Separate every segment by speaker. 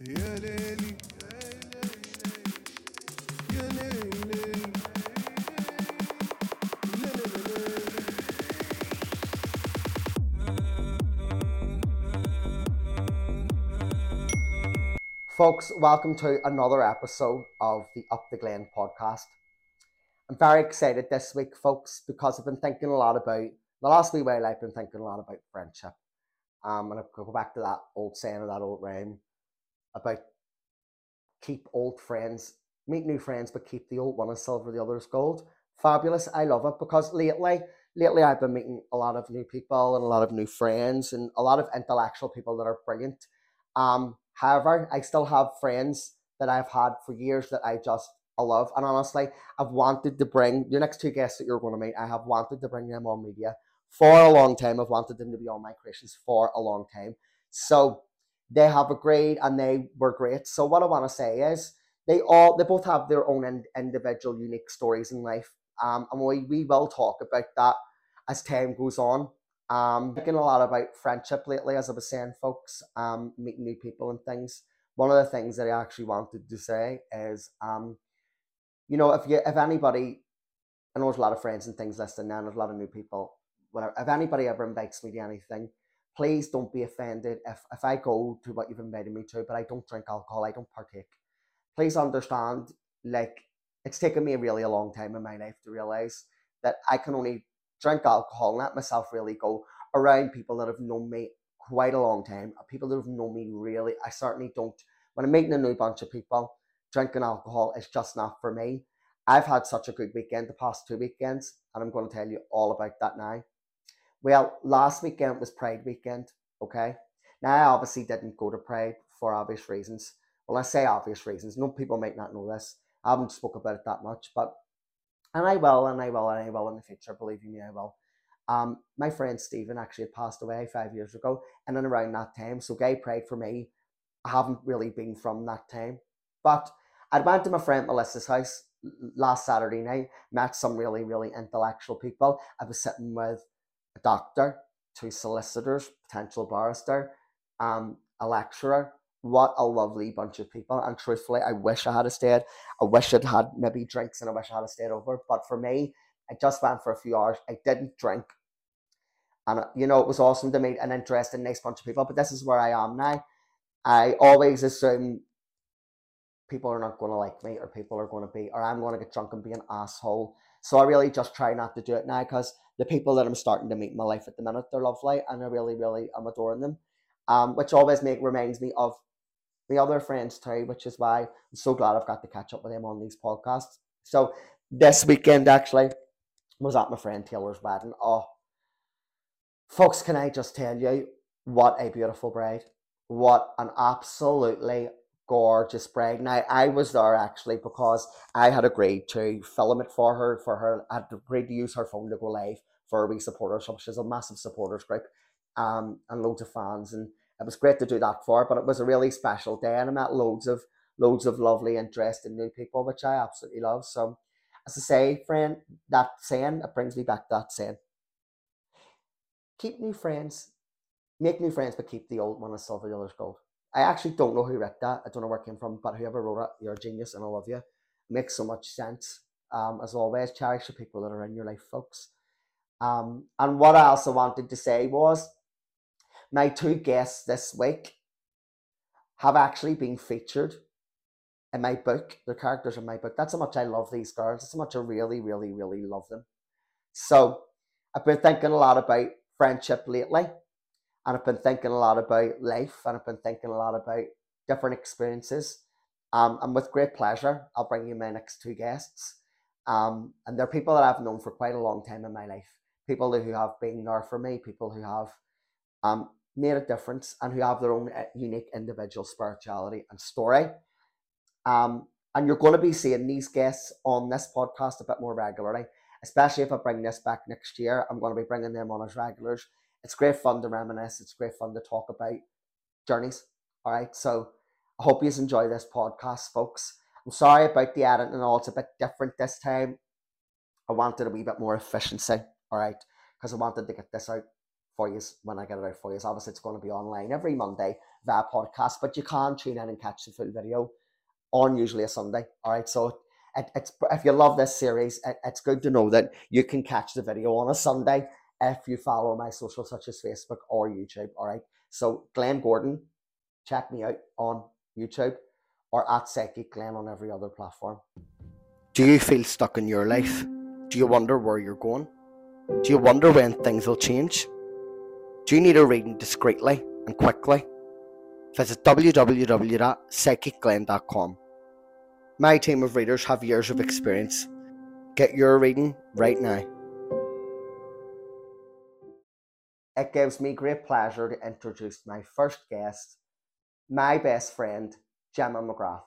Speaker 1: يا ليلي يا ليلي لا لا لا لا
Speaker 2: Folks, welcome to another episode of the Up the Glen podcast. I'm very excited this week, folks, because I've been thinking a lot about the last wee while. I've been thinking a lot about friendship. Um, and I could go back to that old saying or that old rhyme about keep old friends, meet new friends, but keep the old one is silver, the other is gold. Fabulous. I love it because lately, lately I've been meeting a lot of new people and a lot of new friends and a lot of intellectual people that are brilliant. Um, however, I still have friends that I've had for years that I just love. And honestly, I've wanted to bring your next two guests that you're going to meet. I have wanted to bring them on media for a long time. I've wanted them to be on my creations for a long time. So they have a agreed and they were great. So what I want to say is they all they both have their own in, individual unique stories in life. Um, and we, we will talk about that as time goes on. Um, thinking a lot about friendship lately, as I was saying, folks, um, meeting new people and things. One of the things that I actually wanted to say is, um, you know, if you if anybody, I know there's a lot of friends and things listening, and there's a lot of new people. Whatever, if anybody ever invites me to anything, please don't be offended if if I go to what you've invited me to, but I don't drink alcohol, I don't partake. Please understand, like it's taken me really a long time in my life to realize that I can only drink alcohol and let myself really go around people that have known me quite a long time, people that have known me really. I certainly don't. When I'm meeting a new bunch of people, drinking alcohol is just not for me. I've had such a good weekend the past two weekends, and I'm going to tell you all about that now. Well, last weekend was Pride weekend, okay? Now, I obviously didn't go to Pride for obvious reasons. Well, I say obvious reasons. No people might not know this. I haven't spoke about it that much, but and I will, and I will, and I will in the future. Believe me, I will. Um, my friend Stephen actually passed away five years ago, and then around that time, so gay pride for me, I haven't really been from that time. But I went to my friend Melissa's house last Saturday night, met some really, really intellectual people. I was sitting with a doctor, two solicitors, potential barrister, um, a lecturer. What a lovely bunch of people. And truthfully, I wish I had stayed. I wish I'd had maybe drinks and I wish I had stayed over. But for me, I just went for a few hours. I didn't drink. And, uh, you know, it was awesome to meet an interesting, nice bunch of people. But this is where I am now. I always assume people are not going to like me or people are going to be, or I'm going to get drunk and be an asshole. So I really just try not to do it now because the people that I'm starting to meet in my life at the minute, they're lovely and I really, really am adoring them. Um, which always make reminds me of the other friends too, which is why I'm so glad I've got to catch up with them on these podcasts. So this weekend actually was at my friend Taylor's wedding. Oh, folks, can I just tell you what a beautiful bride? What an absolutely gorgeous bride. Now I was there actually because I had agreed to film it for her. For her, I had agreed to use her phone to go live for a wee supporters. So she's a massive supporters group, um, and loads of fans, and it was great to do that for. Her, but it was a really special day, and I met loads of loads of lovely, interesting new people, which I absolutely love. So, as I say, friend, that saying it brings me back that saying: keep new friends, make new friends, but keep the old one as silver, the other's gold. I actually don't know who wrote that. I don't know where it came from, but whoever wrote it, you're a genius and I love you. It makes so much sense. Um, as always, cherish the people that are in your life, folks. Um, and what I also wanted to say was my two guests this week have actually been featured in my book. Their characters in my book. That's how much I love these girls. That's how much I really, really, really love them. So I've been thinking a lot about friendship lately and I've been thinking a lot about life and I've been thinking a lot about different experiences. Um, and with great pleasure, I'll bring you my next two guests. Um, and they're people that I've known for quite a long time in my life. People who have been there for me, people who have um, made a difference and who have their own uh, unique individual spirituality and story. Um, and you're going to be seeing these guests on this podcast a bit more regularly, especially if I bring this back next year. I'm going to be bringing them on as regulars it's great fun to reminisce. It's great fun to talk about journeys. All right. So I hope you enjoy this podcast, folks. I'm sorry about the editing and all. It's a bit different this time. I wanted a wee bit more efficiency. All right. Because I wanted to get this out for you when I get it out for you. Obviously, it's going to be online every Monday via podcast, but you can tune in and catch the full video on usually a Sunday. All right, so it, it's if you love this series, it, it's good to know that you can catch the video on a Sunday if you follow my socials such as Facebook or YouTube. All right, so Glenn Gordon, check me out on YouTube or at Psychic Glenn on every other platform. Do you feel stuck in your life? Do you wonder where you're going? Do you wonder when things will change? Do you need a reading discreetly and quickly? Visit www.psychicglenn.com. My team of readers have years of experience. Get your reading right now. It gives me great pleasure to introduce my first guest, my best friend, Jemma McGrath.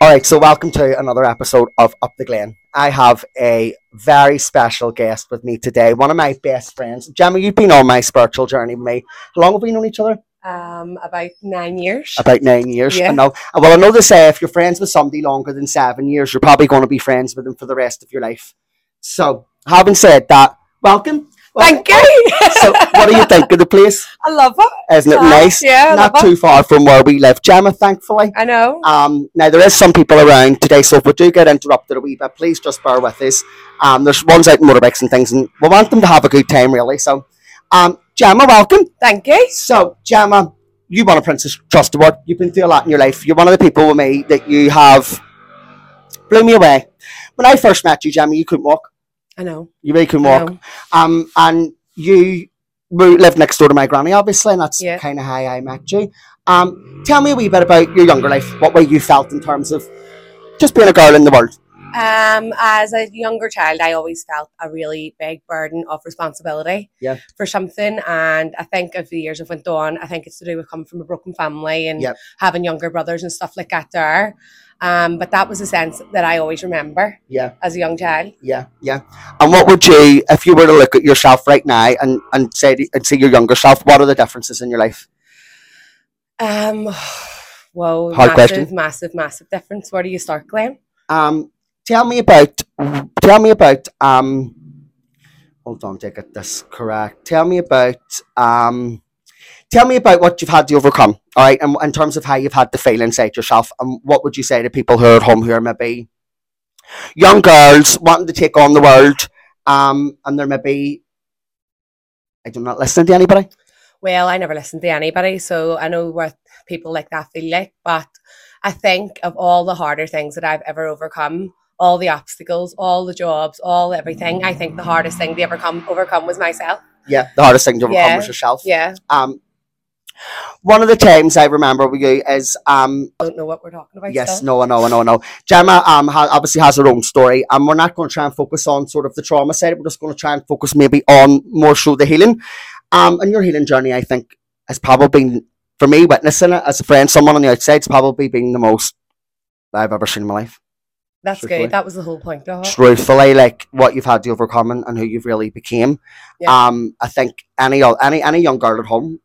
Speaker 2: All right, so welcome to another episode of Up the Glen. I have a very special guest with me today, one of my best friends. Jemma, you've been on my spiritual journey with me. How long have we known each other?
Speaker 3: Um, about nine years.
Speaker 2: About nine years.
Speaker 3: Yeah.
Speaker 2: I know. Well, I know they say if you're friends with somebody longer than seven years, you're probably going to be friends with them for the rest of your life. So, having said that, welcome.
Speaker 3: Thank you.
Speaker 2: So, what do you think of the place?
Speaker 3: I love it.
Speaker 2: Isn't it nice?
Speaker 3: Yeah,
Speaker 2: Not too
Speaker 3: it.
Speaker 2: far from where we live, Jemma, thankfully.
Speaker 3: I know.
Speaker 2: Um, now there is some people around today, so if we do get interrupted a wee bit, please just bear with us. Um, there's ones out in motorbikes and things, and we want them to have a good time, really. So, um, Jemma, welcome.
Speaker 3: Thank you.
Speaker 2: So, Jemma, you won a Prince's Trust Award. You've been through a lot in your life. You're one of the people with me that you have blew me away. When I first met you, Jemma, you couldn't walk.
Speaker 3: I know.
Speaker 2: You make couldn't walk. Um, and you lived next door to my granny, obviously, and that's
Speaker 3: Yeah.
Speaker 2: kind of how I met you. Um, tell me a wee bit about your younger life. What way you felt in terms of just being a girl in the world.
Speaker 3: Um, as a younger child, I always felt a really big burden of responsibility
Speaker 2: Yeah.
Speaker 3: for something, and I think as the years have went on, I think it's to do with coming from a broken family and
Speaker 2: Yep.
Speaker 3: having younger brothers and stuff like that. There, um, but that was a sense that I always remember
Speaker 2: Yeah,
Speaker 3: as a young child.
Speaker 2: yeah, yeah. And what would you, if you were to look at yourself right now and and say and see your younger self, what are the differences in your life?
Speaker 3: Um, whoa,
Speaker 2: Hard
Speaker 3: massive,
Speaker 2: question.
Speaker 3: massive, massive difference. Where do you start, Glenn?
Speaker 2: Um, tell me about. Tell me about. Um, hold on, to get this correct. Tell me about. Um, tell me about what you've had to overcome. All right, and in terms of how you've had to feel inside yourself, and what would you say to people who are at home who are maybe young girls wanting to take on the world, um, and they're maybe. I do not listen to anybody.
Speaker 3: Well, I never listened to anybody, so I know what people like that feel like. But I think of all the harder things that I've ever overcome, all the obstacles, all the jobs, all everything. I think the hardest thing to ever come overcome was myself.
Speaker 2: Yeah, the hardest thing to overcome
Speaker 3: Yeah,
Speaker 2: was yourself.
Speaker 3: Yeah,
Speaker 2: Um, one of the times I remember with you is um,
Speaker 3: don't know what we're talking about.
Speaker 2: Yes,
Speaker 3: still.
Speaker 2: no, no, no, I know, I know. Jemma um, ha- obviously has her own story, and we're not going to try and focus on sort of the trauma side. We're just going to try and focus maybe on more so the healing. Um, and your healing journey, I think, has probably been, for me, witnessing it as a friend, someone on the outside, it's probably been the most I've ever seen in my life.
Speaker 3: That's
Speaker 2: truthfully.
Speaker 3: good. That was the whole point.
Speaker 2: Truthfully, like what you've had to overcome and, and who you've really became.
Speaker 3: Yeah.
Speaker 2: Um, I think any any any young girl at home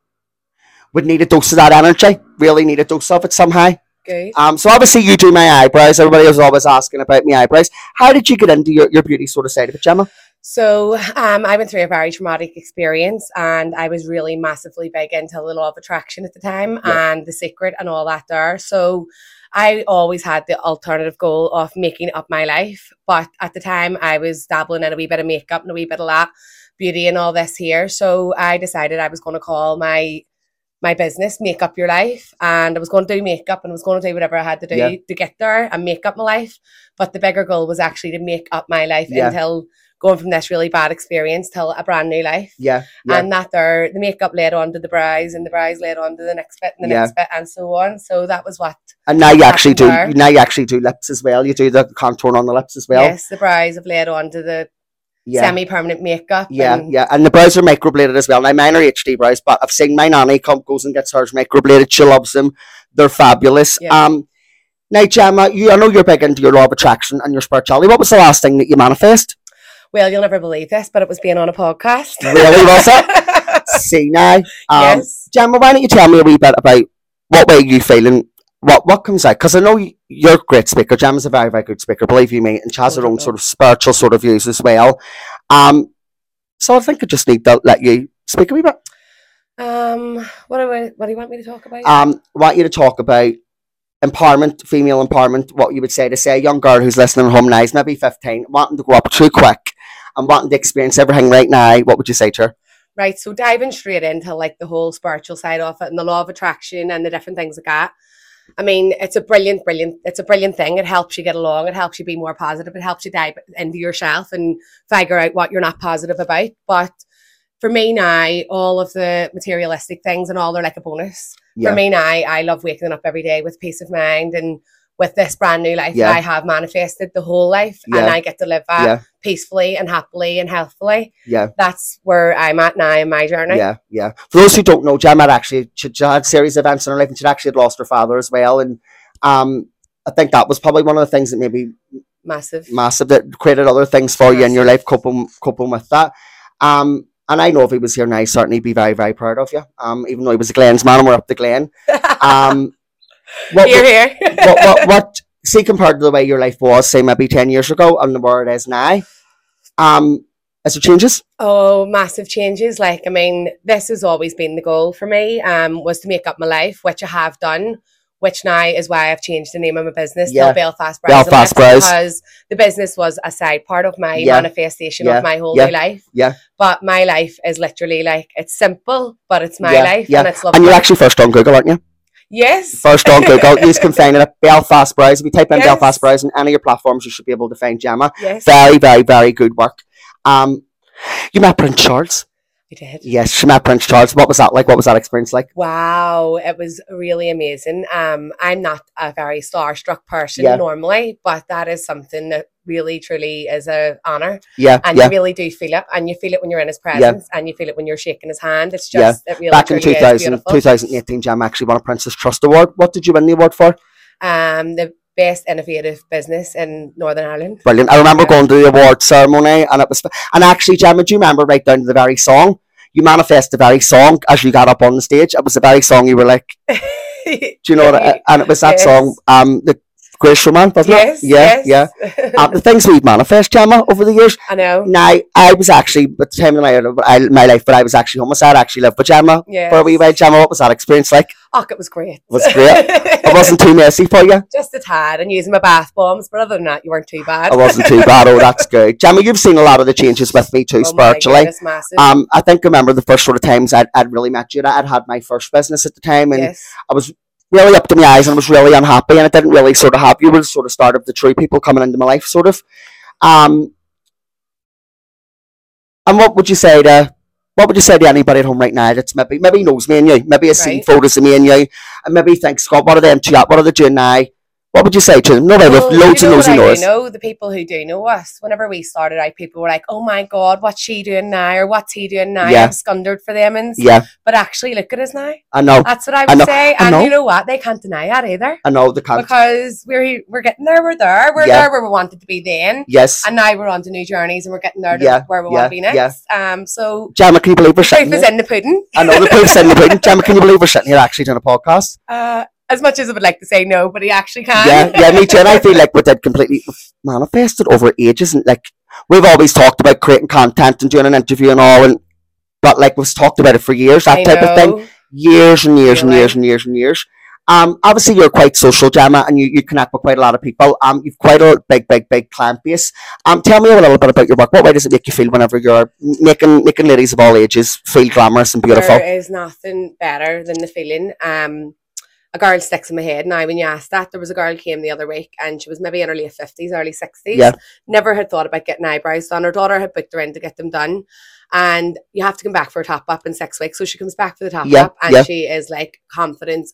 Speaker 2: would need a dose of that energy. Really need a dose of it somehow.
Speaker 3: Good.
Speaker 2: Um, so obviously you do my eyebrows. Everybody was always asking about my eyebrows. How did you get into your, your beauty sort of side of it, Jemma?
Speaker 3: So um, I went through a very traumatic experience, and I was really massively big into the law of attraction at the time
Speaker 2: Yeah.
Speaker 3: and the secret and all that there. So I always had the alternative goal of making up my life, but at the time I was dabbling in a wee bit of makeup and a wee bit of that beauty and all this here. So I decided I was going to call my my business make up your life and i was going to do makeup and i was going to do whatever i had to do
Speaker 2: Yeah.
Speaker 3: to get there and make up my life but the bigger goal was actually to make up my life
Speaker 2: Yeah.
Speaker 3: until going from this really bad experience till a brand new life.
Speaker 2: Yeah, yeah,
Speaker 3: And that there, the makeup led on to the brows, and the brows led on to the next bit, and the next bit, and so on. So that was what.
Speaker 2: and now you actually do.
Speaker 3: There.
Speaker 2: Now you actually do lips as well. You do the contour on the lips as well.
Speaker 3: yes, the brows have led on to the
Speaker 2: yeah.
Speaker 3: semi-permanent makeup.
Speaker 2: Yeah,
Speaker 3: and
Speaker 2: yeah, and the brows are microbladed as well. Now mine are HD brows, but I've seen my nanny come goes and gets hers microbladed. She loves them; they're fabulous.
Speaker 3: Yeah.
Speaker 2: Um, now Jemma, you I know you're big into your law of attraction and your spirituality. What was the last thing that you manifest?
Speaker 3: Well, you'll never believe this, but it was being on a podcast.
Speaker 2: Really, was it? See now, um,
Speaker 3: yes.
Speaker 2: Jemma, why don't you tell me a wee bit about what way you feeling? What what comes out? Because I know you- you're a great speaker. Jemma's a very very good speaker. Believe you me, and she has her own sort of spiritual sort of views as well. Um, So I think I just need to let you speak a wee bit.
Speaker 3: Um, what do I, what do you want me to talk about?
Speaker 2: Um, I want you to talk about empowerment, female empowerment. What you would say to say a young girl who's listening at home now, is maybe fifteen, wanting to grow up too quick and wanting to experience everything right now. What would you say to her?
Speaker 3: Right, so diving straight into like the whole spiritual side of it and the law of attraction and the different things like that. I mean, it's a brilliant, brilliant, it's a brilliant thing. It helps you get along. It helps you be more positive. It helps you dive into yourself and figure out what you're not positive about. But for me now, all of the materialistic things and all they're like a bonus.
Speaker 2: Yeah.
Speaker 3: For me now, I love waking up every day with peace of mind and with this brand new life
Speaker 2: Yeah.
Speaker 3: that I have manifested the whole life and I get to live that
Speaker 2: Yeah,
Speaker 3: peacefully and happily and healthfully.
Speaker 2: yeah,
Speaker 3: That's where I'm at now in my journey.
Speaker 2: yeah, yeah. For those who don't know, Jemma had actually she, she had a series of events in her life, and she'd actually had lost her father as well. And um, I think that was probably one of the things that maybe
Speaker 3: Massive.
Speaker 2: massive that created other things for you in your life, coping coping with that. Um, and I know if he was here now, he'd certainly be very very proud of you. Um, even though he was a Glens man, and we're up the Glen. Um, what,
Speaker 3: here, here.
Speaker 2: what, what, what, see, compared to the way your life was, say, maybe 10 years ago and the where it is now, um, is there changes?
Speaker 3: Oh, massive changes. Like, I mean, this has always been the goal for me, um, was to make up my life, which I have done, which now is why I've changed the name of my business
Speaker 2: Yeah.
Speaker 3: to Belfast Brows.
Speaker 2: Belfast Brows.
Speaker 3: Because the business was a side part of my
Speaker 2: Yeah.
Speaker 3: manifestation
Speaker 2: Yeah.
Speaker 3: of my whole
Speaker 2: Yeah.
Speaker 3: life.
Speaker 2: Yeah.
Speaker 3: But my life is literally like, it's simple, but it's my life and it's lovely.
Speaker 2: And you're actually first on Google, aren't you?
Speaker 3: Yes.
Speaker 2: First on Google. you can find it at Belfast Brows. If you type in
Speaker 3: Yes.
Speaker 2: Belfast Brows on any of your platforms, you should be able to find Jemma.
Speaker 3: Yes.
Speaker 2: Very, very, very good work. Um, you met Prince Charles.
Speaker 3: I did.
Speaker 2: Yes, she met Prince Charles. What was that like? What was that experience like?
Speaker 3: Wow, it was really amazing. Um, I'm not a very starstruck person
Speaker 2: Yeah.
Speaker 3: normally, but that is something that really, truly is a honor,
Speaker 2: Yeah,
Speaker 3: and
Speaker 2: yeah.
Speaker 3: you really do feel it, and you feel it when you're in his presence, and you feel it when you're shaking his hand. It's
Speaker 2: Yeah.
Speaker 3: just it really
Speaker 2: Back in
Speaker 3: truly is
Speaker 2: 2000, 2018, Jemma actually won a Prince's Trust Award. What did you win the award for?
Speaker 3: Um, the best innovative business in Northern Ireland.
Speaker 2: Brilliant. I remember going to the award ceremony and it was, and actually, Jemma, do you remember right down to the very song? You manifest the very song as you got up on the stage. It was the very song you were like, do you know what? I, and it was that
Speaker 3: Yes.
Speaker 2: song, um, the Grace Roman, wasn't
Speaker 3: yes,
Speaker 2: it? Yeah, yeah.
Speaker 3: yes.
Speaker 2: Um, the things we've manifest, Jemma, over the years.
Speaker 3: I know.
Speaker 2: Now, I was actually, at the time of my, I, my life, but I was actually homeless. I actually lived with Jemma
Speaker 3: Yeah.
Speaker 2: for a wee while. Jemma, what was that experience like?
Speaker 3: Oh, it was great.
Speaker 2: It was great. It wasn't too messy for you.
Speaker 3: just a tad, and using my bath bombs, but other than that, you weren't too bad.
Speaker 2: It wasn't too bad. Oh, that's good. Jemma, you've seen a lot of the changes with me too,
Speaker 3: Oh
Speaker 2: spiritually.
Speaker 3: goodness.
Speaker 2: Um, I think I remember the first sort of times I'd, I'd really met you. I'd had my first business at the time, and
Speaker 3: yes.
Speaker 2: I was really up to my eyes, and was really unhappy, and I didn't really sort of have you were the sort of start of the true people coming into my life, sort of. Um, and what would you say to what would you say to anybody at home right now that's maybe maybe knows me and you, maybe has seen
Speaker 3: Right.
Speaker 2: photos of me and you, and maybe thinks, Scott, what are them two at? What are they doing now? What would you say to them? Nobody
Speaker 3: Well,
Speaker 2: loads
Speaker 3: you
Speaker 2: and loads
Speaker 3: what
Speaker 2: of
Speaker 3: I know the people who do know us. Whenever we started out, people were like, "Oh my god, what's she doing now?" or "What's he doing now?"
Speaker 2: Yeah.
Speaker 3: I'm scundered for them, and
Speaker 2: Yeah,
Speaker 3: but actually, look at us now.
Speaker 2: I know,
Speaker 3: That's what I
Speaker 2: I
Speaker 3: would
Speaker 2: know,
Speaker 3: say,
Speaker 2: I
Speaker 3: and
Speaker 2: know.
Speaker 3: you know what? They can't deny that either
Speaker 2: I know the can't.
Speaker 3: because we're we're getting there. We're there. We're
Speaker 2: Yeah.
Speaker 3: there where we wanted to be then,
Speaker 2: Yes,
Speaker 3: and now we're on to new journeys, and we're getting there to
Speaker 2: Yeah,
Speaker 3: where we want to be next. Um, so
Speaker 2: Jemma, can you believe we're
Speaker 3: proof
Speaker 2: sitting
Speaker 3: is
Speaker 2: here?
Speaker 3: in the pudding.
Speaker 2: I know the proof's in the pudding. Jemma, can you believe we're sitting here actually doing a podcast?
Speaker 3: Uh, as much as I would like to say no, but he actually can.
Speaker 2: yeah, yeah, me too. And I feel like we did completely manifested over ages, and like we've always talked about creating content and doing an interview and all, and but like we've talked about it for years, that
Speaker 3: I
Speaker 2: type of thing,
Speaker 3: know.
Speaker 2: years and years and
Speaker 3: Really?
Speaker 2: years and years and years. Um, obviously you're quite social, Jemma, and you, you connect with quite a lot of people. Um, you've quite a big, big, big client base. Um, tell me a little bit about your work. What way does it make you feel whenever you're making making ladies of all ages feel glamorous and beautiful?
Speaker 3: There is nothing better than the feeling. Um, a girl sticks in my head now when you asked that. There was a girl came the other week and she was maybe in her late fifties, early sixties.
Speaker 2: Yeah.
Speaker 3: Never had thought about getting eyebrows done. Her daughter had booked her in to get them done. And you have to come back for a top up in six weeks. So she comes back for the top
Speaker 2: Yeah,
Speaker 3: up and
Speaker 2: yeah.
Speaker 3: she is like confidence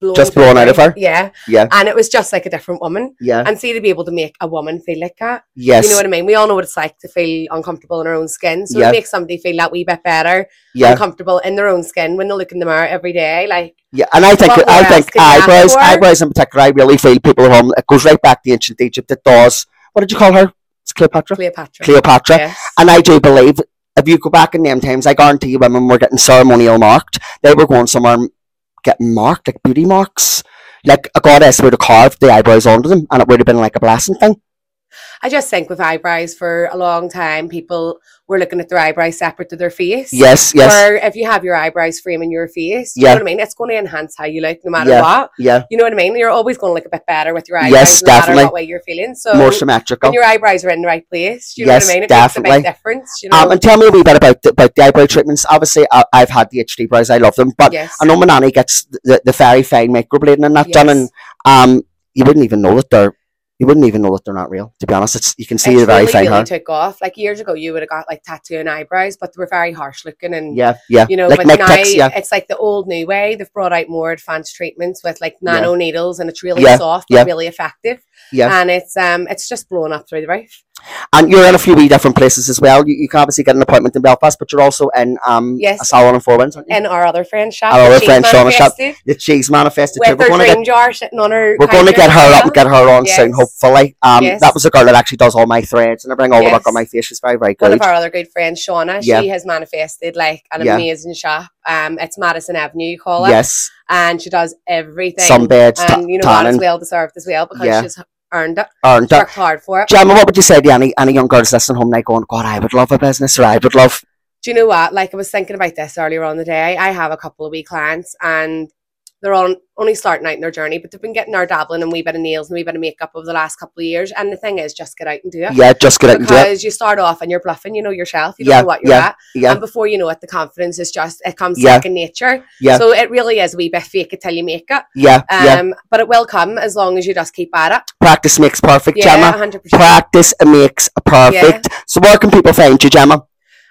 Speaker 3: blowing
Speaker 2: Just blown out of her?
Speaker 3: Yeah.
Speaker 2: Yeah,
Speaker 3: And it was just like a different woman.
Speaker 2: yeah,
Speaker 3: And see to be able to make a woman feel like that.
Speaker 2: yes,
Speaker 3: You know what I mean? We all know what it's like to feel uncomfortable in our own skin. So
Speaker 2: Yeah.
Speaker 3: it makes somebody feel that wee bit better
Speaker 2: yeah.
Speaker 3: uncomfortable in their own skin when they look in the mirror every day. Like,
Speaker 2: Yeah, and I think I think
Speaker 3: can you ask
Speaker 2: eyebrows, eyebrows in particular, I really feel people at home. It goes right back to ancient Egypt. It does. What did you call her? It's Cleopatra.
Speaker 3: Cleopatra.
Speaker 2: Cleopatra.
Speaker 3: Yes.
Speaker 2: And I do believe if you go back in them times, I guarantee you, women were getting ceremonial marked. They were going somewhere getting marked, like beauty marks. Like a goddess would have carved the eyebrows onto them, and it would have been like a blessing thing.
Speaker 3: I just think with eyebrows for a long time, people we're looking at their eyebrows separate to their face.
Speaker 2: Yes, yes,
Speaker 3: Or if you have your eyebrows framing your face, you
Speaker 2: Yeah.
Speaker 3: know what I mean? It's going to enhance how you look no matter
Speaker 2: Yeah.
Speaker 3: what.
Speaker 2: yeah.
Speaker 3: You know what I mean? You're always going to look a bit better with your eyebrows,
Speaker 2: Yes,
Speaker 3: no matter
Speaker 2: definitely.
Speaker 3: what way you're feeling. So
Speaker 2: More symmetrical.
Speaker 3: your eyebrows are in the right place, do you know
Speaker 2: Yes,
Speaker 3: what I mean? It
Speaker 2: definitely.
Speaker 3: makes a big difference. You know?
Speaker 2: Um, and tell me a wee bit about the, about the eyebrow treatments. Obviously, I, I've had the HD brows. I love them, but
Speaker 3: yes.
Speaker 2: I know my nanny gets the, the very fine microblading and that done,
Speaker 3: Yes.
Speaker 2: and um, you wouldn't even know that they're you wouldn't even know that they're not real. To be honest, it's you can see
Speaker 3: it's
Speaker 2: the very
Speaker 3: really,
Speaker 2: fine
Speaker 3: really took off. Like years ago, you would have got like tattoo and eyebrows, but they were very harsh looking and
Speaker 2: Yeah, yeah.
Speaker 3: you know,
Speaker 2: like
Speaker 3: but now
Speaker 2: yeah.
Speaker 3: it's like the old new way. They've brought out more advanced treatments with like nano needles, and it's really
Speaker 2: Yeah,
Speaker 3: soft
Speaker 2: yeah.
Speaker 3: but really effective.
Speaker 2: Yeah.
Speaker 3: and it's um, it's just blown up through the roof.
Speaker 2: And you're in a few wee different places as well. You, you can obviously get an appointment in Belfast, but you're also in um
Speaker 3: Yes.
Speaker 2: a salon in Four Winds, aren't you?
Speaker 3: In our other friend's shop,
Speaker 2: Our
Speaker 3: the
Speaker 2: other friend, Shauna's shop. The cheese manifested too.
Speaker 3: with
Speaker 2: We're
Speaker 3: her
Speaker 2: going to
Speaker 3: dream
Speaker 2: get
Speaker 3: jar sitting on her.
Speaker 2: we're to get her up and get her on soon, hopefully. Um,
Speaker 3: Yes.
Speaker 2: that was a girl that actually does all my threads and everything, all the work on my face. She's very, very good.
Speaker 3: One of our other good friends, Shauna, she has manifested like an amazing shop. Um, it's Madison Avenue, you call it.
Speaker 2: Yes,
Speaker 3: and she does everything.
Speaker 2: sunbeds,
Speaker 3: and you know what, it's well deserved as well because
Speaker 2: Yeah.
Speaker 3: she's earned it,
Speaker 2: earned it.
Speaker 3: worked hard for it.
Speaker 2: Jemma, what would you say to any, any young girls listening home now going, God, I would love a business or I would love.
Speaker 3: Do you know what? Like I was thinking about this earlier on the day. I have a couple of wee clients and they're on only starting out in their journey, but they've been getting their dabbling and wee bit of nails and wee bit of makeup over the last couple of years. And the thing is, just get out and do it.
Speaker 2: Yeah, just get out and do it.
Speaker 3: Because you start off and you're bluffing, you know yourself, you don't
Speaker 2: Yeah,
Speaker 3: know what you're
Speaker 2: yeah,
Speaker 3: at.
Speaker 2: Yeah,
Speaker 3: And before you know it, the confidence is just, it comes
Speaker 2: Yeah.
Speaker 3: second nature.
Speaker 2: yeah,
Speaker 3: So it really is a wee bit fake it till you make it.
Speaker 2: yeah, yeah.
Speaker 3: Um, But it will come as long as you just keep at it.
Speaker 2: Practice makes perfect,
Speaker 3: Yeah,
Speaker 2: Jemma.
Speaker 3: 100%.
Speaker 2: Practice makes perfect. So where can people find you, Jemma?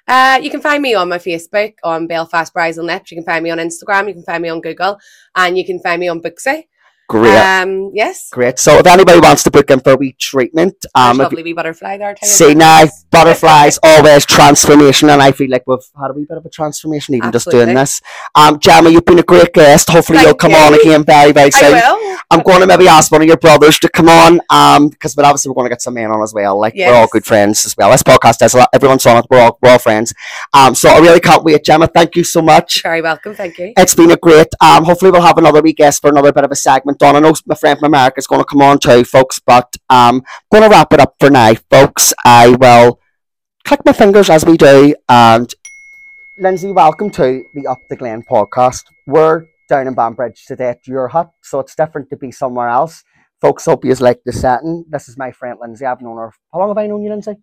Speaker 3: Uh, you can find me on my Facebook on Belfast Brows and Lips. You can find me on Instagram. You can find me on Google, and you can find me on Booksy.
Speaker 2: Great.
Speaker 3: Um, yes.
Speaker 2: Great. So if anybody wants to book in for a wee treatment, um,
Speaker 3: lovely wee butterfly there.
Speaker 2: see now, butterflies always transformation, and I feel like we've had a wee bit of a transformation even just doing this. Um, Jemma, you've been a great guest. Hopefully you'll
Speaker 3: Thank
Speaker 2: come on again very, very soon.
Speaker 3: I will.
Speaker 2: I'm going to maybe ask one of your brothers to come on, um, because but obviously we're going to get some men on as well. Like we're all good friends as well. This podcast has a lot. Everyone's on it. We're all we're all friends. Um, so I really can't wait, Jemma. Thank you so much.
Speaker 3: Very welcome. Thank you.
Speaker 2: It's been a great. Um, hopefully we'll have another wee guest for another bit of a segment on. I know my friend from America is going to come on too, folks. But um, going to wrap it up for now, folks. I will click my fingers as we do. And Lindsay, welcome to the Up the Glen podcast. We're down in Banbridge today at your hut, so it's different to be somewhere else. Folks, hope you like the setting. This is my friend Lindsay. I've known her. How long have I known you, Lindsay?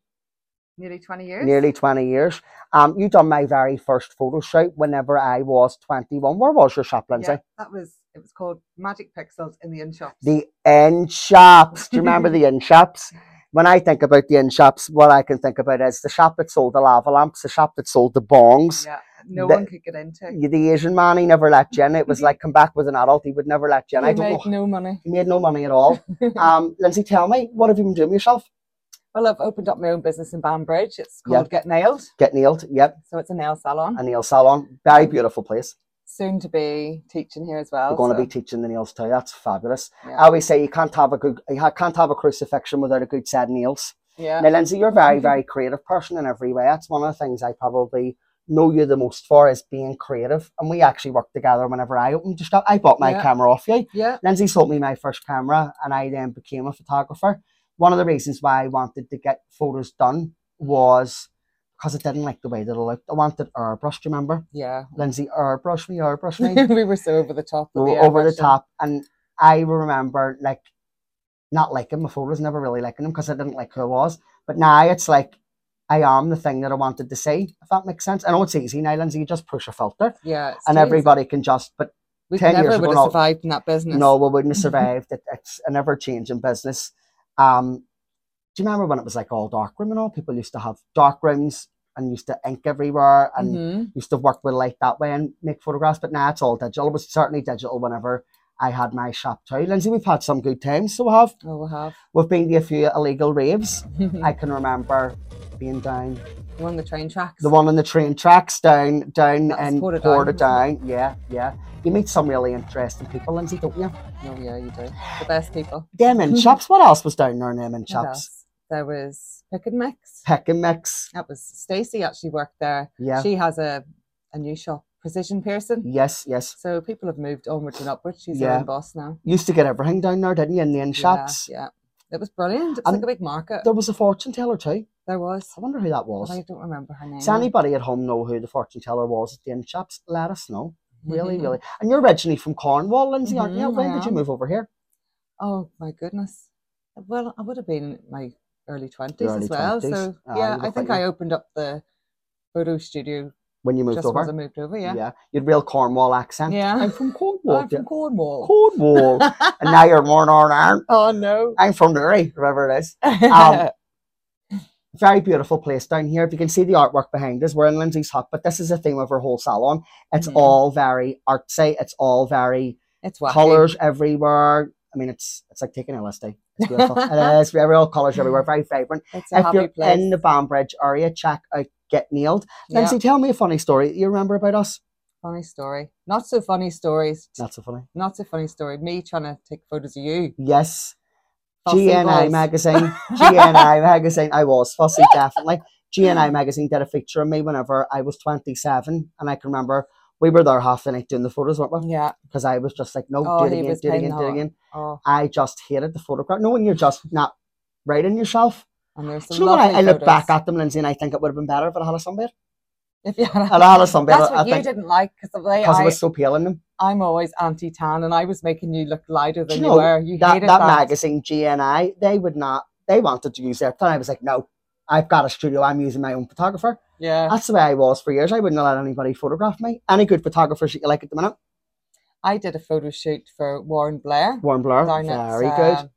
Speaker 4: Nearly 20 years.
Speaker 2: Nearly 20 years. Um, you done my very first photo shoot whenever I was 21. Where was your shop, Lindsay?
Speaker 4: Yeah, that was, it was called Magic Pixels in the In Shops.
Speaker 2: The in shops. Do you remember the in shops? When I think about the in shops, what I can think about is the shop that sold the lava lamps, the shop that sold the bongs.
Speaker 4: yeah, no
Speaker 2: the-
Speaker 4: one could get into.
Speaker 2: The Asian man, he never let you in. It was like come back with an adult, he would never let you in. I don't
Speaker 4: made
Speaker 2: know.
Speaker 4: no money.
Speaker 2: He made no money at all. Um, Lindsay, tell me, what have you been doing yourself?
Speaker 4: Well, I've opened up my own business in Banbridge. It's called Get Nailed.
Speaker 2: Get nailed. Yep.
Speaker 4: So it's a nail salon.
Speaker 2: A nail salon. Very beautiful place.
Speaker 4: Soon to be teaching here as well.
Speaker 2: We're going to be teaching the nails too. That's fabulous.
Speaker 4: Yeah.
Speaker 2: I always say you can't have a good, you can't have a crucifixion without a good set of nails.
Speaker 4: Yeah.
Speaker 2: Now, Lindsay, you're a very, mm-hmm. very creative person in every way. That's one of the things I probably know you the most for is being creative. And we actually worked together whenever I opened. I bought my
Speaker 4: Yeah.
Speaker 2: camera off you.
Speaker 4: Yeah.
Speaker 2: Lindsay sold me my first camera and I then became a photographer. One of the reasons why I wanted to get photos done was because I didn't like the way that it looked. I wanted airbrush, do you remember?
Speaker 4: Yeah.
Speaker 2: Lindsay, airbrush me, airbrush me.
Speaker 4: we were so over the top.
Speaker 2: we were over the top. And I remember like not liking my photos, never really liking them because I didn't like who I was. But now it's like I am the thing that I wanted to see, if that makes sense. I know it's easy now, Lindsay, you just push a filter
Speaker 4: Yeah.
Speaker 2: and everybody can just, but
Speaker 4: We
Speaker 2: 10
Speaker 4: never
Speaker 2: ago,
Speaker 4: would
Speaker 2: no.
Speaker 4: have survived in that business.
Speaker 2: no, we wouldn't have survived. It, it's an ever changing business. Um, do you remember when it was like all dark room and all? People used to have dark rooms and used to ink everywhere and
Speaker 4: Mhm.
Speaker 2: used to work with light that way and make photographs. But now it's all digital. It was certainly digital whenever I had my shop too. Lindsay, we've had some good times. So we have.
Speaker 4: Oh, we'll have.
Speaker 2: We've been to a few illegal raves. I can remember being down The
Speaker 4: One of the train tracks.
Speaker 2: the one on the train tracks down down
Speaker 4: That's
Speaker 2: in
Speaker 4: Portadown,
Speaker 2: Portadown.
Speaker 4: isn't
Speaker 2: Yeah, yeah. You meet some really interesting people, Lindsay, don't you?
Speaker 4: Oh, yeah, you do. The best people.
Speaker 2: Them in shops. What else was down there in them in shops?
Speaker 4: There was Pick and Mix.
Speaker 2: Pick and mix.
Speaker 4: That was Stacey actually worked there.
Speaker 2: Yeah.
Speaker 4: She has a, a new shop, Precision Piercing.
Speaker 2: yes, yes.
Speaker 4: So people have moved onwards and upwards. She's
Speaker 2: Yeah.
Speaker 4: her own boss now.
Speaker 2: Used to get everything down there, didn't you? In the in shops.
Speaker 4: Yeah, yeah. It was brilliant. It was
Speaker 2: And
Speaker 4: like a big market.
Speaker 2: There was a fortune teller too.
Speaker 4: There was.
Speaker 2: I wonder who that
Speaker 4: but
Speaker 2: was.
Speaker 4: I don't remember her name.
Speaker 2: Does anybody at home know who the fortune teller was at the inn shops? Let us know. Really,
Speaker 4: Mhm.
Speaker 2: really. And you're originally from Cornwall, Lindsay, aren't you?
Speaker 4: Mhm,
Speaker 2: When did you move over here?
Speaker 4: Oh my goodness. Well, I would have been my early twenties
Speaker 2: early
Speaker 4: as well.
Speaker 2: 20s.
Speaker 4: So
Speaker 2: Ah,
Speaker 4: yeah, I think
Speaker 2: like
Speaker 4: I
Speaker 2: you.
Speaker 4: opened up the photo studio
Speaker 2: When you moved
Speaker 4: just
Speaker 2: over?
Speaker 4: as I moved over. Yeah.
Speaker 2: Yeah, You had real Cornwall accent.
Speaker 4: Yeah.
Speaker 2: I'm from Cornwall.
Speaker 4: I'm from Cornwall.
Speaker 2: Cornwall. and now you're more Northern
Speaker 4: oh no.
Speaker 2: I'm from Newry, wherever it is. Um, very beautiful place down here. If you can see the artwork behind us, we're in Lindsay's hut, but this is the theme of her whole salon. It's
Speaker 4: Mhm.
Speaker 2: all very artsy. It's all very
Speaker 4: it's wacky.
Speaker 2: colors everywhere. I mean, it's it's like taking LSD. It's beautiful. it is very all colors everywhere, very vibrant.
Speaker 4: It's a
Speaker 2: if you're
Speaker 4: place.
Speaker 2: in the Banbridge area, check out Get Nailed.
Speaker 4: Yeah,
Speaker 2: Lindsay, tell me a funny story you remember about us.
Speaker 4: funny story. Not so funny stories.
Speaker 2: Not so funny.
Speaker 4: Not so funny story. Me trying to take photos of you.
Speaker 2: Yes.
Speaker 4: Fussy
Speaker 2: GNI
Speaker 4: balls.
Speaker 2: magazine. GNI magazine. I was fussy, definitely. GNI magazine did a feature on me whenever I was 27. And I can remember we were there half the night doing the photos, weren't we?
Speaker 4: Yeah.
Speaker 2: Because I was just like, no,
Speaker 4: Oh,
Speaker 2: do it again, do it again, do it again.
Speaker 4: Oh,
Speaker 2: I just hated the photograph. No, when you're just not writing yourself.
Speaker 4: and there's
Speaker 2: Do
Speaker 4: some
Speaker 2: you know what? I, I look back at them, Lindsay, and I think it would have been better if it had a sunbed.
Speaker 4: If you had
Speaker 2: I had a sunbed,
Speaker 4: That's
Speaker 2: I
Speaker 4: what you
Speaker 2: think,
Speaker 4: didn't like because the way
Speaker 2: because
Speaker 4: I,
Speaker 2: it was so pale in them.
Speaker 4: I'm always anti-tan, and I was making you look lighter than
Speaker 2: you
Speaker 4: you,
Speaker 2: know,
Speaker 4: were. You
Speaker 2: that,
Speaker 4: hated
Speaker 2: that
Speaker 4: that.
Speaker 2: magazine GNI, they would not. They wanted to use their thing. I was like, no, I've got a studio. I'm using my own photographer.
Speaker 4: Yeah,
Speaker 2: That's the way I was for years. I wouldn't let anybody photograph me. Any good photographers that you like at the minute?
Speaker 4: I did a photo shoot for Warren Blair.
Speaker 2: Warren Blair.
Speaker 4: down at,
Speaker 2: very good.
Speaker 4: um,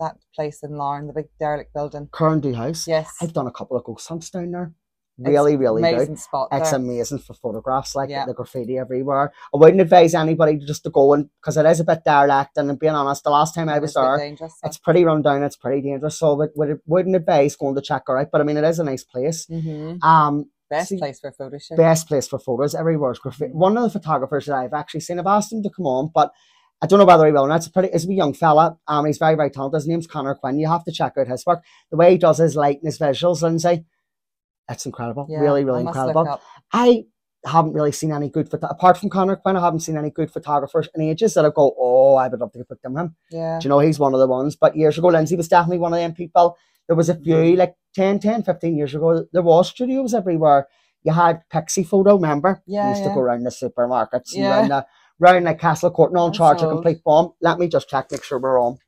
Speaker 4: that place in Larne, the big derelict building.
Speaker 2: Cairndhu House.
Speaker 4: Yes,
Speaker 2: I've done a couple of ghost hunts down there.
Speaker 4: It's
Speaker 2: Really, really
Speaker 4: amazing
Speaker 2: good.
Speaker 4: spot
Speaker 2: It's
Speaker 4: there.
Speaker 2: amazing for photographs, like
Speaker 4: Yeah.
Speaker 2: the graffiti everywhere. I wouldn't advise anybody just to go and because it is a bit derelict. And being honest, the last time I was there,
Speaker 4: so.
Speaker 2: it's pretty run down. It's pretty dangerous. So would, would wouldn't advise going to check her out. But I mean, it is a nice place.
Speaker 4: Mhm.
Speaker 2: Um,
Speaker 4: best
Speaker 2: see-
Speaker 4: place for a photo shoot.
Speaker 2: best place for photos. Everywhere's graffiti.
Speaker 4: Mm.
Speaker 2: One of the photographers that I've actually seen, I've asked him to come on, but I don't know whether he will. or not. It's a pretty, it's a young fella. Um, he's very, very talented. His name's Connor Quinn. You have to check out his work. The way he does his light and his visuals, Lindsay, it's incredible.
Speaker 4: Yeah,
Speaker 2: really, really
Speaker 4: look
Speaker 2: incredible. I haven't really seen any good photo apart from Connor Quinn. I haven't seen any good photographers in ages that I go, oh, I would love to put them him.
Speaker 4: Yeah,
Speaker 2: Do you know, he's one of the ones. But years ago, Lindsay was definitely one of them people. There was a few,
Speaker 4: Mhm.
Speaker 2: like 10, 10, 15 years ago, there was studios everywhere. You had Pixie Photo, remember? You
Speaker 4: Yeah,
Speaker 2: used to go around the supermarkets and
Speaker 4: Yeah.
Speaker 2: round, the, round like Castle Court and all in charge of complete bomb. Let me just check, make sure we're on.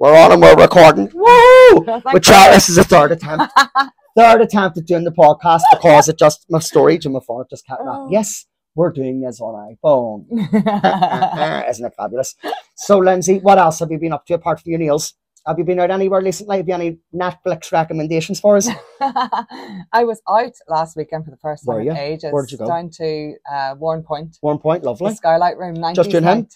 Speaker 2: We're on and we're recording. Woo! Which uh, this is a third attempt. third attempt at doing the podcast because it just my storage and my phone just kept
Speaker 4: Oh.
Speaker 2: Yes, we're doing this on iPhone. Isn't it fabulous? So, Lindsay, what else have you been up to apart from your nails? Have you been out anywhere recently? Have you any Netflix recommendations for us?
Speaker 4: I was out last weekend for the first
Speaker 2: Were
Speaker 4: time
Speaker 2: you?
Speaker 4: in ages.
Speaker 2: Where'd you go?
Speaker 4: Down to uh, Warrenpoint,
Speaker 2: One point,
Speaker 4: the
Speaker 2: lovely.
Speaker 4: Skylight Room. 90s
Speaker 2: Just you and him?
Speaker 4: night.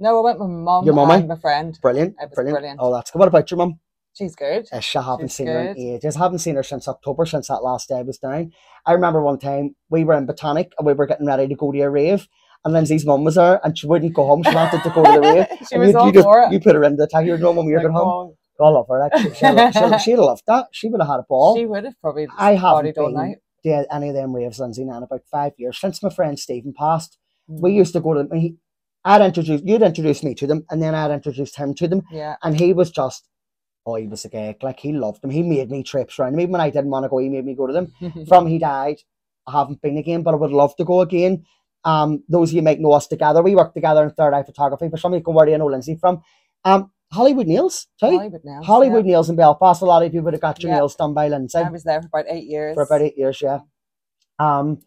Speaker 4: No, I went with my mum
Speaker 2: Your mummy? Eh?
Speaker 4: and my friend.
Speaker 2: Brilliant,
Speaker 4: It was
Speaker 2: brilliant.
Speaker 4: brilliant.
Speaker 2: Oh, that's good. What about your mum?
Speaker 4: She's good.
Speaker 2: Eh, Ish, I haven't
Speaker 4: She's
Speaker 2: seen her in
Speaker 4: good.
Speaker 2: ages. haven't seen her since October, since that last day I was down. I remember one time we were in Botanic and we were getting ready to go to a rave. And Lindsay's mum was there and she wouldn't go home. She wanted to go to the rave.
Speaker 4: she
Speaker 2: And
Speaker 4: was
Speaker 2: you,
Speaker 4: all
Speaker 2: you, just,
Speaker 4: for it.
Speaker 2: you put her in the tag. You're no mum, you're going home. I love her. Like, she, she'd, she'd, she'd have loved that. She would have had a ball.
Speaker 4: She would have probably
Speaker 2: I haven't been
Speaker 4: night.
Speaker 2: to any of them raves, Lindsay, now in about five years. Since my friend Stephen passed,
Speaker 4: Mm.
Speaker 2: we used to go to. He, I'd introduced, you'd introduce me to them, and then I'd introduce him to them.
Speaker 4: Yeah.
Speaker 2: And he was just, oh, he was a geek. Like, he loved them. He made me trips around. Even when I didn't want to go, he made me go to them. From he died, I haven't been again, but I would love to go again. Um, those of you might know us together. We work together in Third Eye Photography. For some of you, can where do you know Lindsay from? Um, Hollywood Nails, too.
Speaker 4: Hollywood now.
Speaker 2: Hollywood Nails in Belfast. A lot of you would have got your
Speaker 4: Yeah.
Speaker 2: nails done by Lindsay
Speaker 4: I was there for about eight years.
Speaker 2: for about eight years, yeah. Um,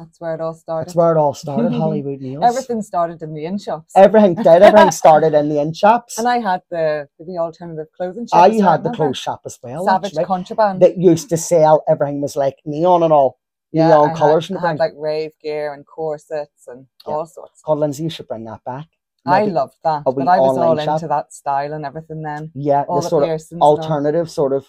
Speaker 4: That's where it all started.
Speaker 2: that's where it all started, Hollywood Nails.
Speaker 4: Everything started in the in shops.
Speaker 2: Everything did. Everything started in the in shops.
Speaker 4: and I had the the alternative clothing shop.
Speaker 2: I
Speaker 4: as
Speaker 2: you
Speaker 4: well,
Speaker 2: had the
Speaker 4: remember?
Speaker 2: clothes shop as well.
Speaker 4: Savage
Speaker 2: actually,
Speaker 4: Contraband.
Speaker 2: that used to sell everything was like neon and all. neon
Speaker 4: I
Speaker 2: colours and
Speaker 4: I
Speaker 2: everything.
Speaker 4: like rave gear and corsets and
Speaker 2: Yeah.
Speaker 4: all sorts.
Speaker 2: God, Lindsay, you should bring that back.
Speaker 4: I
Speaker 2: Maybe-
Speaker 4: loved that, but I was all
Speaker 2: shop.
Speaker 4: into that style and everything then.
Speaker 2: yeah,
Speaker 4: All
Speaker 2: the
Speaker 4: the,
Speaker 2: sort of
Speaker 4: piercings. and all.
Speaker 2: alternative, sort of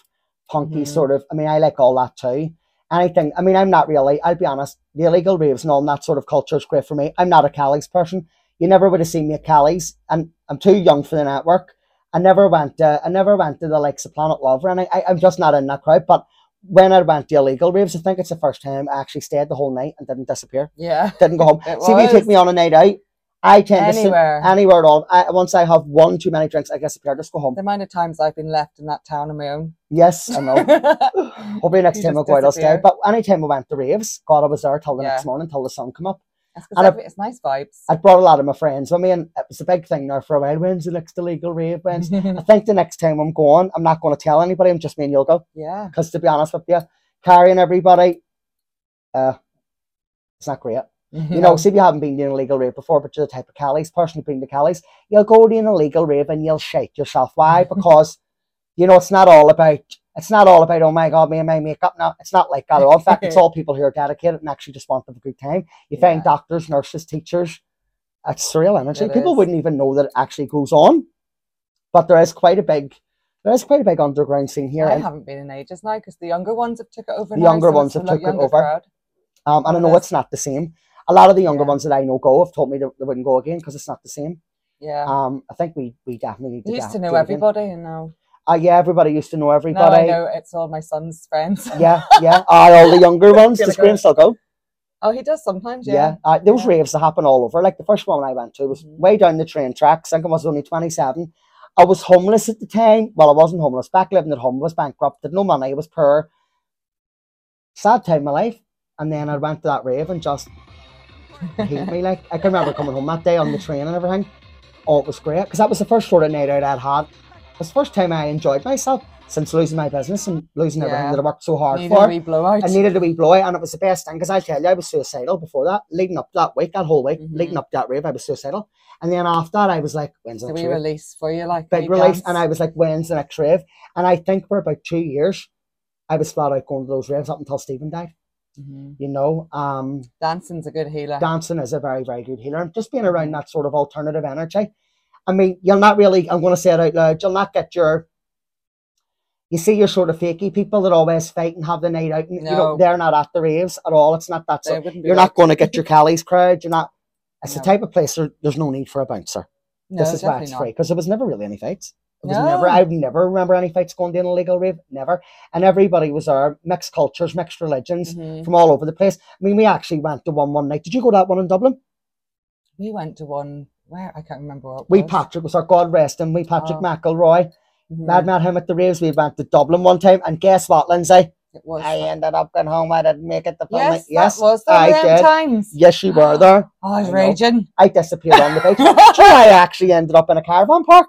Speaker 2: punky,
Speaker 4: Mhm.
Speaker 2: sort of. I mean, I like all that too. Anything. I mean, I'm not really. I'll be honest. The illegal raves and all that sort of culture is great for me. I'm not a Callie's person. You never would have seen me at Callie's, and I'm too young for the network. I never went. To, I never went to the likes of Planet Love, and I, I, I'm just not in that crowd. But when I went to illegal raves, I think it's the first time I actually stayed the whole night and didn't disappear.
Speaker 4: Yeah.
Speaker 2: Didn't go home. See, if you take me on a night out, I tend to sit
Speaker 4: Anywhere.
Speaker 2: anywhere at all. I, once I have one too many drinks, I guess appear just go home.
Speaker 4: the amount of times I've been left in that town on my own.
Speaker 2: Yes, I know. Hopefully next
Speaker 4: You
Speaker 2: time I'll go out, I'll stay. But anytime I went to raves, God, I was there till the next morning, till the sun come up. And I-
Speaker 4: it's nice vibes.
Speaker 2: I brought a lot of my friends with me, and it was a big thing there for a while. When's the next illegal rave? When's I think the next time I'm going, I'm not going to tell anybody. I'm just me and you'll go.
Speaker 4: yeah.
Speaker 2: Because to be honest with you, carrying everybody, uh, it's not great. You know, see if you haven't been to an illegal rave before, but you're the type of Callie's person who's been to Callie's, you'll go to an illegal rave and you'll shake yourself. Why? Because you know it's not all about it's not all about oh my god, me and my makeup. No, it's not like that at all. In fact, it's all people who are dedicated and actually just want to have a good time. You find doctors, nurses, teachers. It's surreal energy.
Speaker 4: It
Speaker 2: people
Speaker 4: is.
Speaker 2: wouldn't even know that it actually goes on. But there is quite a big there is quite a big underground scene here.
Speaker 4: I haven't been in ages now because the younger ones have took it over.
Speaker 2: The
Speaker 4: now,
Speaker 2: younger
Speaker 4: so
Speaker 2: ones have took it over. Um, and I know it's not the same. A lot of the younger
Speaker 4: Yeah.
Speaker 2: ones that I know go have told me that they wouldn't go again because it's not the same.
Speaker 4: Yeah.
Speaker 2: Um, I think we we definitely need to.
Speaker 4: Used to know
Speaker 2: again.
Speaker 4: everybody, and now,
Speaker 2: Uh, yeah, everybody used to know
Speaker 4: now I
Speaker 2: everybody.
Speaker 4: know it's all my son's friends.
Speaker 2: Yeah, yeah. Uh, all the younger ones. Does Graham still go?
Speaker 4: Oh, he does sometimes.
Speaker 2: Yeah.
Speaker 4: Yeah.
Speaker 2: Uh, those
Speaker 4: Yeah.
Speaker 2: raves that happen all over. Like the first one I went to was
Speaker 4: Mhm.
Speaker 2: way down the train tracks. I think I was only twenty seven. I was homeless at the time. Well, I wasn't homeless. Back living at home. Was bankrupt. Had no money. I was poor. Sad time of my life. And then I went to that rave and just hate me. Like I can remember coming home that day on the train and everything. Oh, it was great because that was the first sort of night out I'd had. It was the first time I enjoyed myself since losing my business and losing everything that I worked so hard
Speaker 4: Need
Speaker 2: for.
Speaker 4: a wee blowout.
Speaker 2: I needed a wee blowout, and it was the best thing because I tell you, I was suicidal before that. Leading up that week, that whole week,
Speaker 4: Mhm.
Speaker 2: leading up that rave, I was suicidal. And then after that, I was like, "When's the next rave?"
Speaker 4: release for you, like
Speaker 2: Big release,
Speaker 4: dance.
Speaker 2: and I was like, "When's the next rave?" And I think for about two years, I was flat out going to those raves up until Stephen died.
Speaker 4: Mhm.
Speaker 2: You know, um,
Speaker 4: Dancing's a good healer.
Speaker 2: dancing is a very, very good healer. And just being around that sort of alternative energy. I mean, you'll not really, I'm going to say it out loud, you'll not get your, you see your sort of fakey people that always fight and have the night out. And, You know,
Speaker 4: No.
Speaker 2: they're not at the raves at all. It's not that.
Speaker 4: They
Speaker 2: sort
Speaker 4: wouldn't be
Speaker 2: you're not going to get your Callie's crowd. You're not. It's the type of place where there's no need for a bouncer.
Speaker 4: No,
Speaker 2: this is why it's
Speaker 4: not.
Speaker 2: free because there was never really any fights. It was
Speaker 4: No.
Speaker 2: never. I never remember any fights going down a legal rave. Never. And everybody was there, mixed cultures, mixed religions
Speaker 4: Mhm.
Speaker 2: from all over the place. I mean, we actually went to one one night. Did you go to that one in Dublin?
Speaker 4: We went to one where I can't remember what.
Speaker 2: We
Speaker 4: was.
Speaker 2: Patrick was our God rest him. We Patrick
Speaker 4: Oh.
Speaker 2: McElroy.
Speaker 4: Mhm.
Speaker 2: I'd met him at the raves. We went to Dublin one time, and guess what, Lindsay?
Speaker 4: It was.
Speaker 2: I ended up going home. I didn't make it to film
Speaker 4: yes,
Speaker 2: it. Yes,
Speaker 4: that was the
Speaker 2: I did.
Speaker 4: times.
Speaker 2: Yes, you were there.
Speaker 4: Oh, I was
Speaker 2: I
Speaker 4: raging.
Speaker 2: I disappeared on the beach. I actually ended up in a caravan park.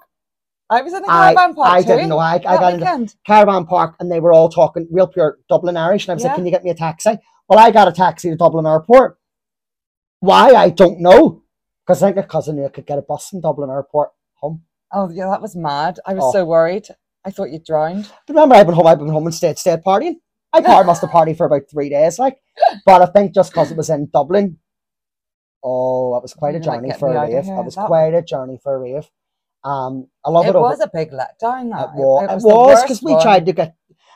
Speaker 4: I was in a
Speaker 2: I,
Speaker 4: caravan park
Speaker 2: I didn't know. I, I
Speaker 4: that
Speaker 2: got in
Speaker 4: weekend.
Speaker 2: caravan park, and they were all talking real pure Dublin Irish. And I was like, "Can you get me a taxi?" Well, I got a taxi to Dublin Airport. Why I don't know, because I think a cousin knew I could get a bus from Dublin Airport home.
Speaker 4: Oh yeah, that was mad. I was
Speaker 2: Oh.
Speaker 4: so worried. I thought you'd drowned.
Speaker 2: But remember, I've been home. I've been home and stayed, stayed partying. I must have partied for about three days, like. But I think just because it was in Dublin, oh, it was quite a journey for a rave.
Speaker 4: here."
Speaker 2: It was
Speaker 4: That-
Speaker 2: quite a journey for a rave. Um, I love it.
Speaker 4: It was a big letdown. That
Speaker 2: was. It was because we tried to get.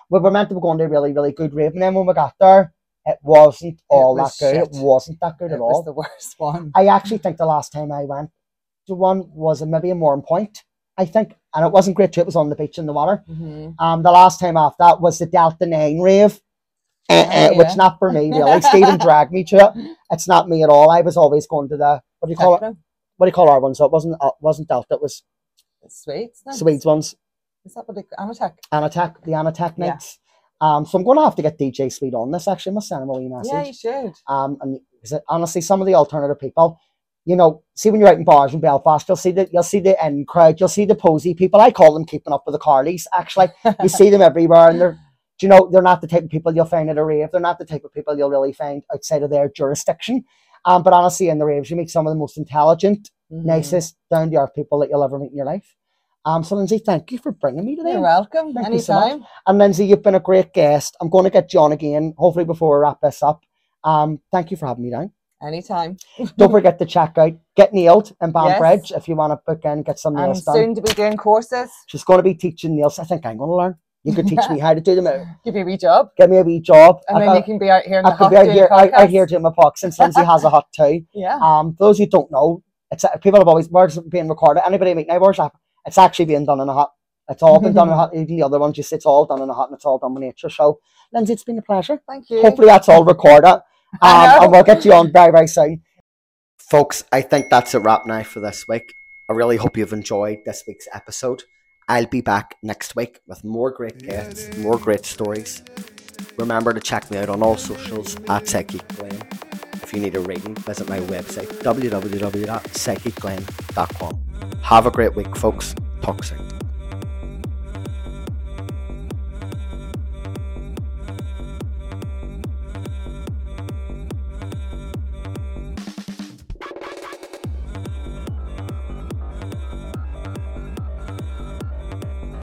Speaker 2: We were meant to be going to a really, really good rave, and then when we got there, it wasn't all that
Speaker 4: was
Speaker 2: good.
Speaker 4: shit.
Speaker 2: It wasn't that good
Speaker 4: It
Speaker 2: at
Speaker 4: was
Speaker 2: all.
Speaker 4: the worst one.
Speaker 2: I actually think the last time I went to one was maybe a Morn Point, I think, and it wasn't great too. It was on the beach in the water.
Speaker 4: Mhm.
Speaker 2: Um, the last time after that was the Delta Nine rave, uh, uh, which not for me really. Stephen dragged me to it. It's not me at all. I was always going to the what do you call it? What do you call our one? So it wasn't uh, wasn't Delta. It was
Speaker 4: sweet. isn't
Speaker 2: ones.
Speaker 4: Is that what they Amatec?
Speaker 2: Anattack, the Anattack
Speaker 4: Yeah.
Speaker 2: nights. Um, so I'm going to have to get DJ Sweet on this. Actually, I must send him a message.
Speaker 4: Yeah, you should.
Speaker 2: Um, and because it- honestly, some of the alternative people, you know, see when you're out in bars in Belfast, you'll see the you'll see the end crowd, you'll see the posy people. I call them keeping up with the Carlies. Actually, you see them everywhere, and they're, do you know, they're not the type of people you'll find at a rave. They're not the type of people you'll really find outside of their jurisdiction. Um, but honestly, in the raves, you meet some of the most intelligent,
Speaker 4: Mhm.
Speaker 2: nicest, down to earth people that you'll ever meet in your life. Um, so Lindsay, thank you for bringing me today.
Speaker 4: You're welcome.
Speaker 2: Thank you so much.
Speaker 4: Anytime.
Speaker 2: And Lindsay, you've been a great guest. I'm going to get John again, hopefully before we wrap this up. Um, thank you for having me down.
Speaker 4: Anytime.
Speaker 2: Don't forget to check out Get Nailed in
Speaker 4: Yes.
Speaker 2: Banbridge if you want to book in, get some nails done.
Speaker 4: soon to be doing courses.
Speaker 2: She's going to be teaching nails. I think I'm going to learn. You could teach me how to do them.
Speaker 4: Give me a wee job.
Speaker 2: Give me a wee job.
Speaker 4: And
Speaker 2: I,
Speaker 4: then you can be out here in the
Speaker 2: I could
Speaker 4: hot
Speaker 2: be out here, out, out here doing my podcast since Lindsay has a hot too.
Speaker 4: Yeah.
Speaker 2: Um, for those who don't know, it's people have always words being recorded. Anybody make now birds? It's actually being done in a hut. It's all been done in a hut. Even the other ones, just it's all done in a hut and it's all done by nature. So, Lindsay, it's been a pleasure.
Speaker 4: Thank you.
Speaker 2: Hopefully, that's all recorded, um, and we'll get you on very very soon. Folks, I think that's a wrap now for this week. I really hope you've enjoyed this week's episode. I'll be back next week with more great guests, more great stories. Remember to check me out on all socials at Psychic Glenn. If you need a reading, visit my website www.psychicglenn.com. Have a great week, folks. Talk soon.